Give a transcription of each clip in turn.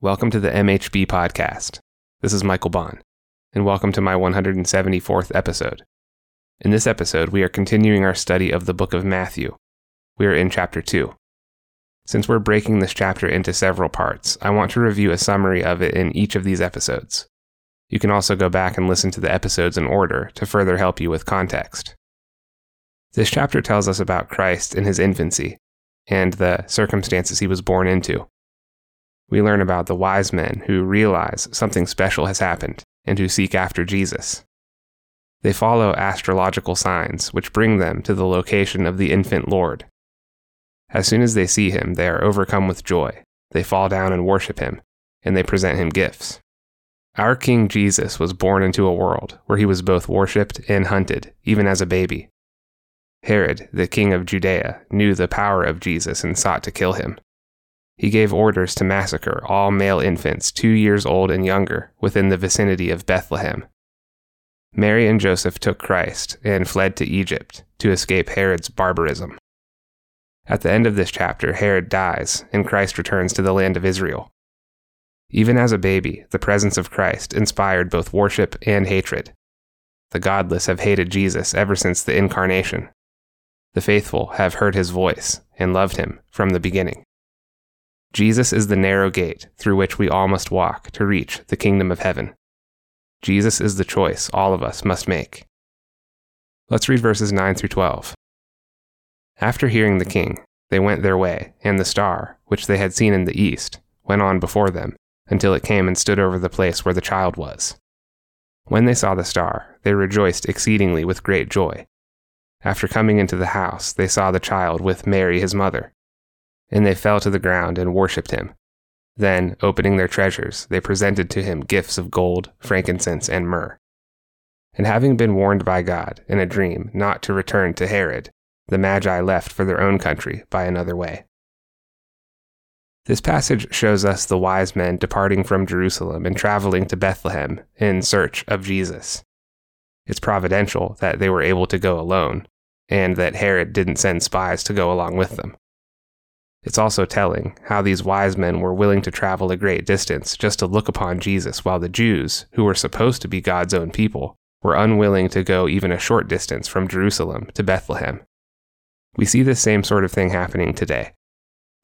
Welcome to the MHB podcast. This is Michael Bond, and welcome to my 174th episode. In this episode, we are continuing our study of the book of Matthew. We are in chapter 2. Since we're breaking this chapter into several parts, I want to review a summary of it in each of these episodes. You can also go back and listen to the episodes in order to further help you with context. This chapter tells us about Christ in his infancy and the circumstances he was born into we learn about the wise men who realize something special has happened and who seek after Jesus. They follow astrological signs, which bring them to the location of the infant Lord. As soon as they see him, they are overcome with joy. They fall down and worship him, and they present him gifts. Our King Jesus was born into a world where he was both worshipped and hunted, even as a baby. Herod, the king of Judea, knew the power of Jesus and sought to kill him he gave orders to massacre all male infants two years old and younger within the vicinity of Bethlehem. Mary and Joseph took Christ and fled to Egypt to escape Herod's barbarism. At the end of this chapter, Herod dies, and Christ returns to the land of Israel. Even as a baby, the presence of Christ inspired both worship and hatred. The godless have hated Jesus ever since the incarnation. The faithful have heard his voice and loved him from the beginning. Jesus is the narrow gate through which we all must walk to reach the kingdom of heaven. Jesus is the choice all of us must make. Let's read verses 9 through 12. After hearing the king, they went their way, and the star, which they had seen in the east, went on before them, until it came and stood over the place where the child was. When they saw the star, they rejoiced exceedingly with great joy. After coming into the house, they saw the child with Mary his mother and they fell to the ground and worshipped him. Then, opening their treasures, they presented to him gifts of gold, frankincense, and myrrh. And having been warned by God in a dream not to return to Herod, the Magi left for their own country by another way. This passage shows us the wise men departing from Jerusalem and traveling to Bethlehem in search of Jesus. It's providential that they were able to go alone, and that Herod didn't send spies to go along with them. It's also telling how these wise men were willing to travel a great distance just to look upon Jesus, while the Jews, who were supposed to be God's own people, were unwilling to go even a short distance from Jerusalem to Bethlehem. We see this same sort of thing happening today.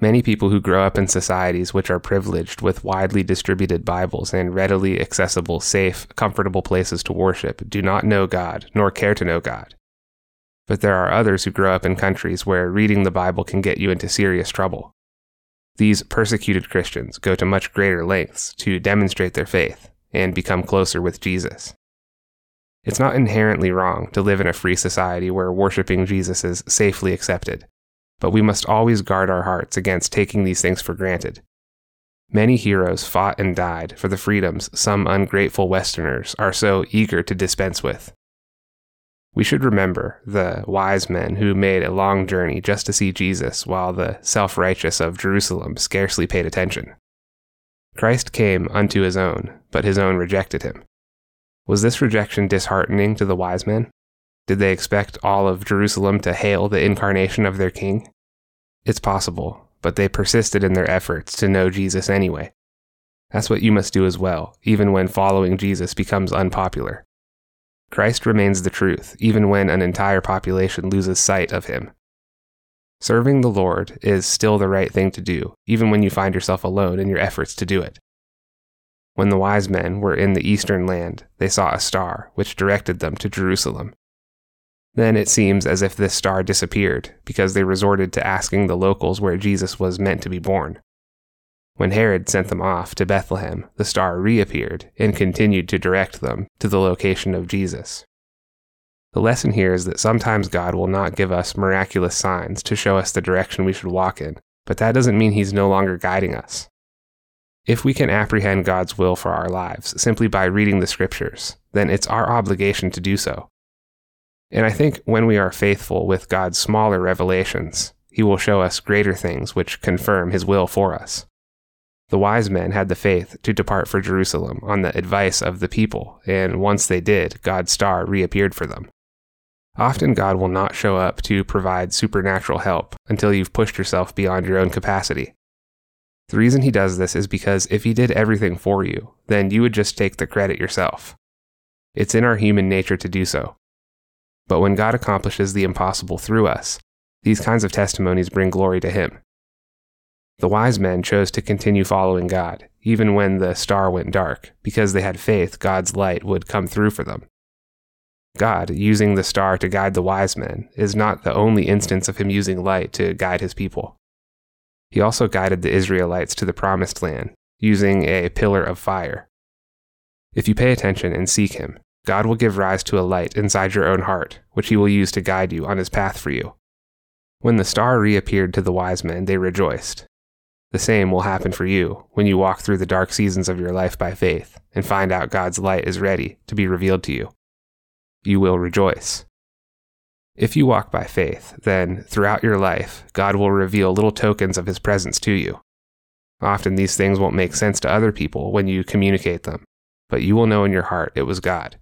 Many people who grow up in societies which are privileged with widely distributed Bibles and readily accessible, safe, comfortable places to worship do not know God nor care to know God but there are others who grow up in countries where reading the Bible can get you into serious trouble. These persecuted Christians go to much greater lengths to demonstrate their faith and become closer with Jesus. It's not inherently wrong to live in a free society where worshiping Jesus is safely accepted, but we must always guard our hearts against taking these things for granted. Many heroes fought and died for the freedoms some ungrateful Westerners are so eager to dispense with. We should remember the wise men who made a long journey just to see Jesus, while the self righteous of Jerusalem scarcely paid attention. Christ came unto his own, but his own rejected him. Was this rejection disheartening to the wise men? Did they expect all of Jerusalem to hail the incarnation of their king? It's possible, but they persisted in their efforts to know Jesus anyway. That's what you must do as well, even when following Jesus becomes unpopular. Christ remains the truth, even when an entire population loses sight of him. Serving the Lord is still the right thing to do, even when you find yourself alone in your efforts to do it. When the wise men were in the eastern land, they saw a star, which directed them to Jerusalem. Then it seems as if this star disappeared, because they resorted to asking the locals where Jesus was meant to be born. When Herod sent them off to Bethlehem, the star reappeared and continued to direct them to the location of Jesus. The lesson here is that sometimes God will not give us miraculous signs to show us the direction we should walk in, but that doesn't mean He's no longer guiding us. If we can apprehend God's will for our lives simply by reading the Scriptures, then it's our obligation to do so. And I think when we are faithful with God's smaller revelations, He will show us greater things which confirm His will for us. The wise men had the faith to depart for Jerusalem on the advice of the people, and once they did, God's star reappeared for them. Often God will not show up to provide supernatural help until you've pushed yourself beyond your own capacity. The reason he does this is because if he did everything for you, then you would just take the credit yourself. It's in our human nature to do so. But when God accomplishes the impossible through us, these kinds of testimonies bring glory to him. The wise men chose to continue following God, even when the star went dark, because they had faith God's light would come through for them. God, using the star to guide the wise men, is not the only instance of him using light to guide his people. He also guided the Israelites to the promised land, using a pillar of fire. If you pay attention and seek him, God will give rise to a light inside your own heart, which he will use to guide you on his path for you. When the star reappeared to the wise men, they rejoiced. The same will happen for you when you walk through the dark seasons of your life by faith and find out God's light is ready to be revealed to you. You will rejoice. If you walk by faith, then throughout your life, God will reveal little tokens of his presence to you. Often these things won't make sense to other people when you communicate them, but you will know in your heart it was God.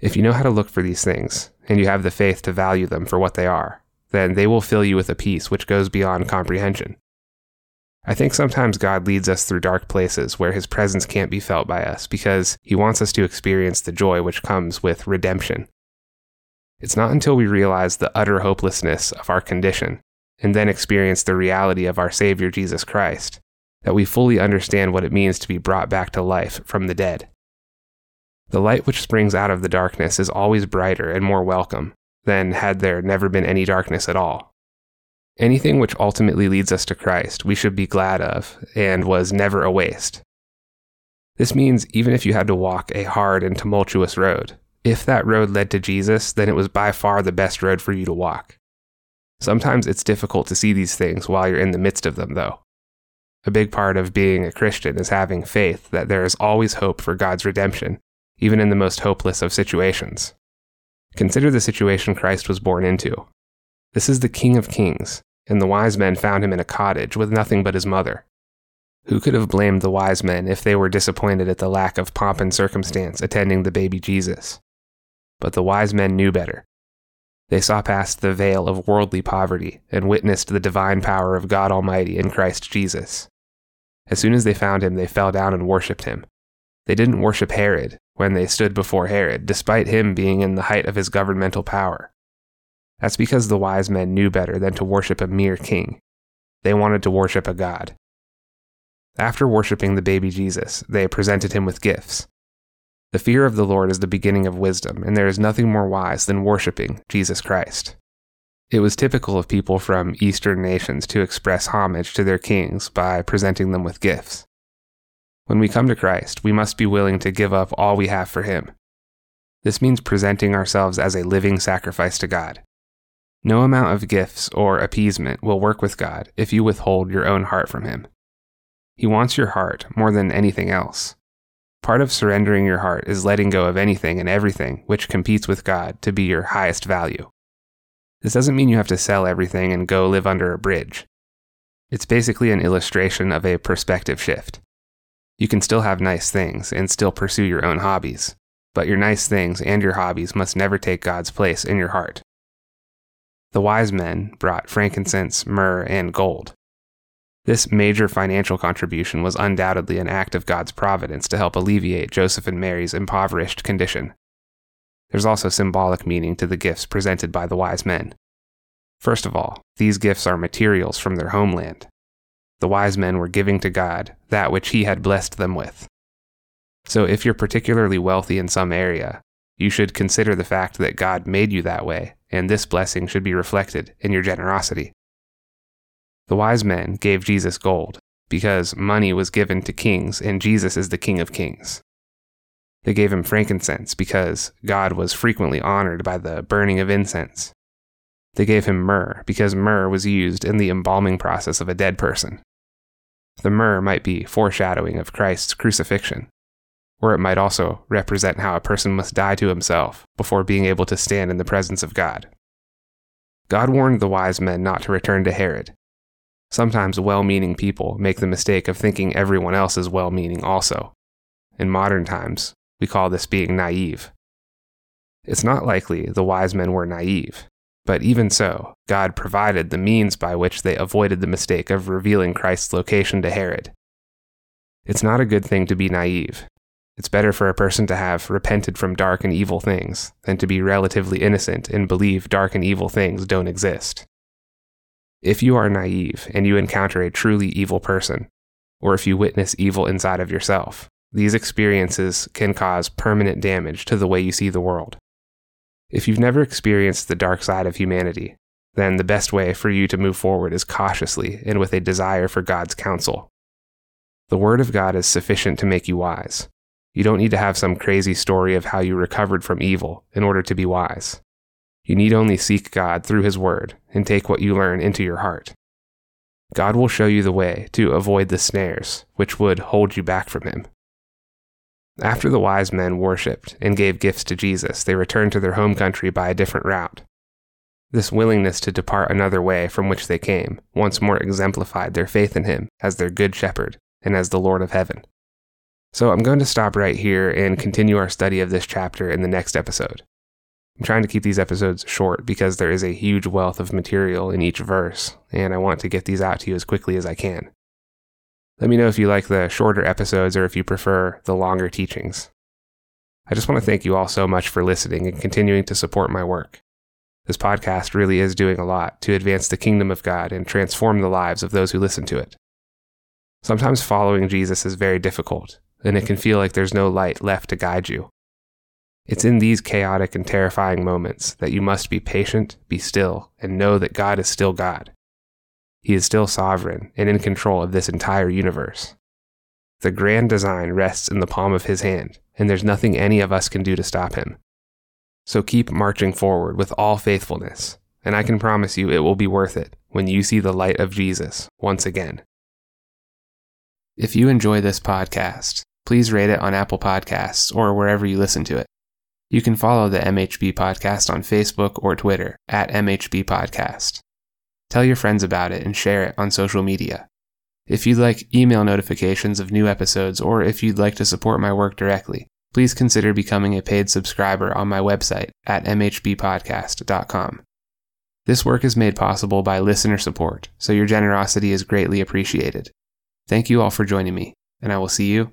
If you know how to look for these things, and you have the faith to value them for what they are, then they will fill you with a peace which goes beyond comprehension. I think sometimes God leads us through dark places where his presence can't be felt by us because he wants us to experience the joy which comes with redemption. It's not until we realize the utter hopelessness of our condition and then experience the reality of our Savior Jesus Christ that we fully understand what it means to be brought back to life from the dead. The light which springs out of the darkness is always brighter and more welcome than had there never been any darkness at all. Anything which ultimately leads us to Christ, we should be glad of, and was never a waste. This means even if you had to walk a hard and tumultuous road, if that road led to Jesus, then it was by far the best road for you to walk. Sometimes it's difficult to see these things while you're in the midst of them, though. A big part of being a Christian is having faith that there is always hope for God's redemption, even in the most hopeless of situations. Consider the situation Christ was born into. This is the King of Kings, and the wise men found him in a cottage with nothing but his mother. Who could have blamed the wise men if they were disappointed at the lack of pomp and circumstance attending the baby Jesus? But the wise men knew better. They saw past the veil of worldly poverty and witnessed the divine power of God Almighty in Christ Jesus. As soon as they found him, they fell down and worshipped him. They didn't worship Herod when they stood before Herod, despite him being in the height of his governmental power. That's because the wise men knew better than to worship a mere king. They wanted to worship a god. After worshiping the baby Jesus, they presented him with gifts. The fear of the Lord is the beginning of wisdom, and there is nothing more wise than worshiping Jesus Christ. It was typical of people from Eastern nations to express homage to their kings by presenting them with gifts. When we come to Christ, we must be willing to give up all we have for Him. This means presenting ourselves as a living sacrifice to God. No amount of gifts or appeasement will work with God if you withhold your own heart from Him. He wants your heart more than anything else. Part of surrendering your heart is letting go of anything and everything which competes with God to be your highest value. This doesn't mean you have to sell everything and go live under a bridge. It's basically an illustration of a perspective shift. You can still have nice things and still pursue your own hobbies, but your nice things and your hobbies must never take God's place in your heart. The wise men brought frankincense, myrrh, and gold. This major financial contribution was undoubtedly an act of God's providence to help alleviate Joseph and Mary's impoverished condition. There's also symbolic meaning to the gifts presented by the wise men. First of all, these gifts are materials from their homeland. The wise men were giving to God that which He had blessed them with. So if you're particularly wealthy in some area, you should consider the fact that God made you that way and this blessing should be reflected in your generosity. The wise men gave Jesus gold, because money was given to kings, and Jesus is the King of kings. They gave him frankincense, because God was frequently honored by the burning of incense. They gave him myrrh, because myrrh was used in the embalming process of a dead person. The myrrh might be foreshadowing of Christ's crucifixion, or it might also represent how a person must die to himself before being able to stand in the presence of God. God warned the wise men not to return to Herod. Sometimes well meaning people make the mistake of thinking everyone else is well meaning also. In modern times, we call this being naive. It's not likely the wise men were naive, But even so, God provided the means by which they avoided the mistake of revealing Christ's location to Herod. It's not a good thing to be naive. It's better for a person to have repented from dark and evil things than to be relatively innocent and believe dark and evil things don't exist. If you are naive and you encounter a truly evil person, or if you witness evil inside of yourself, these experiences can cause permanent damage to the way you see the world. If you've never experienced the dark side of humanity, then the best way for you to move forward is cautiously and with a desire for God's counsel. The Word of God is sufficient to make you wise. You don't need to have some crazy story of how you recovered from evil in order to be wise. You need only seek God through His Word and take what you learn into your heart. God will show you the way to avoid the snares which would hold you back from Him. After the wise men worshipped and gave gifts to Jesus, they returned to their home country by a different route. This willingness to depart another way from which they came once more exemplified their faith in him as their good shepherd and as the Lord of heaven. So I'm going to stop right here and continue our study of this chapter in the next episode. I'm trying to keep these episodes short because there is a huge wealth of material in each verse, and I want to get these out to you as quickly as I can. Let me know if you like the shorter episodes or if you prefer the longer teachings. I just want to thank you all so much for listening and continuing to support my work. This podcast really is doing a lot to advance the kingdom of God and transform the lives of those who listen to it. Sometimes following Jesus is very difficult, and it can feel like there's no light left to guide you. It's in these chaotic and terrifying moments that you must be patient, be still, and know that God is still God. He is still sovereign and in control of this entire universe. The grand design rests in the palm of his hand, and there's nothing any of us can do to stop him. So keep marching forward with all faithfulness, and I can promise you it will be worth it when you see the light of Jesus once again. If you enjoy this podcast, please rate it on Apple Podcasts or wherever you listen to it. You can follow the MHB Podcast on Facebook or Twitter at MHB Podcast. Tell your friends about it and share it on social media. If you'd like email notifications of new episodes or if you'd like to support my work directly, please consider becoming a paid subscriber on my website at mhbpodcast.com. This work is made possible by listener support, so your generosity is greatly appreciated. Thank you all for joining me, and I will see you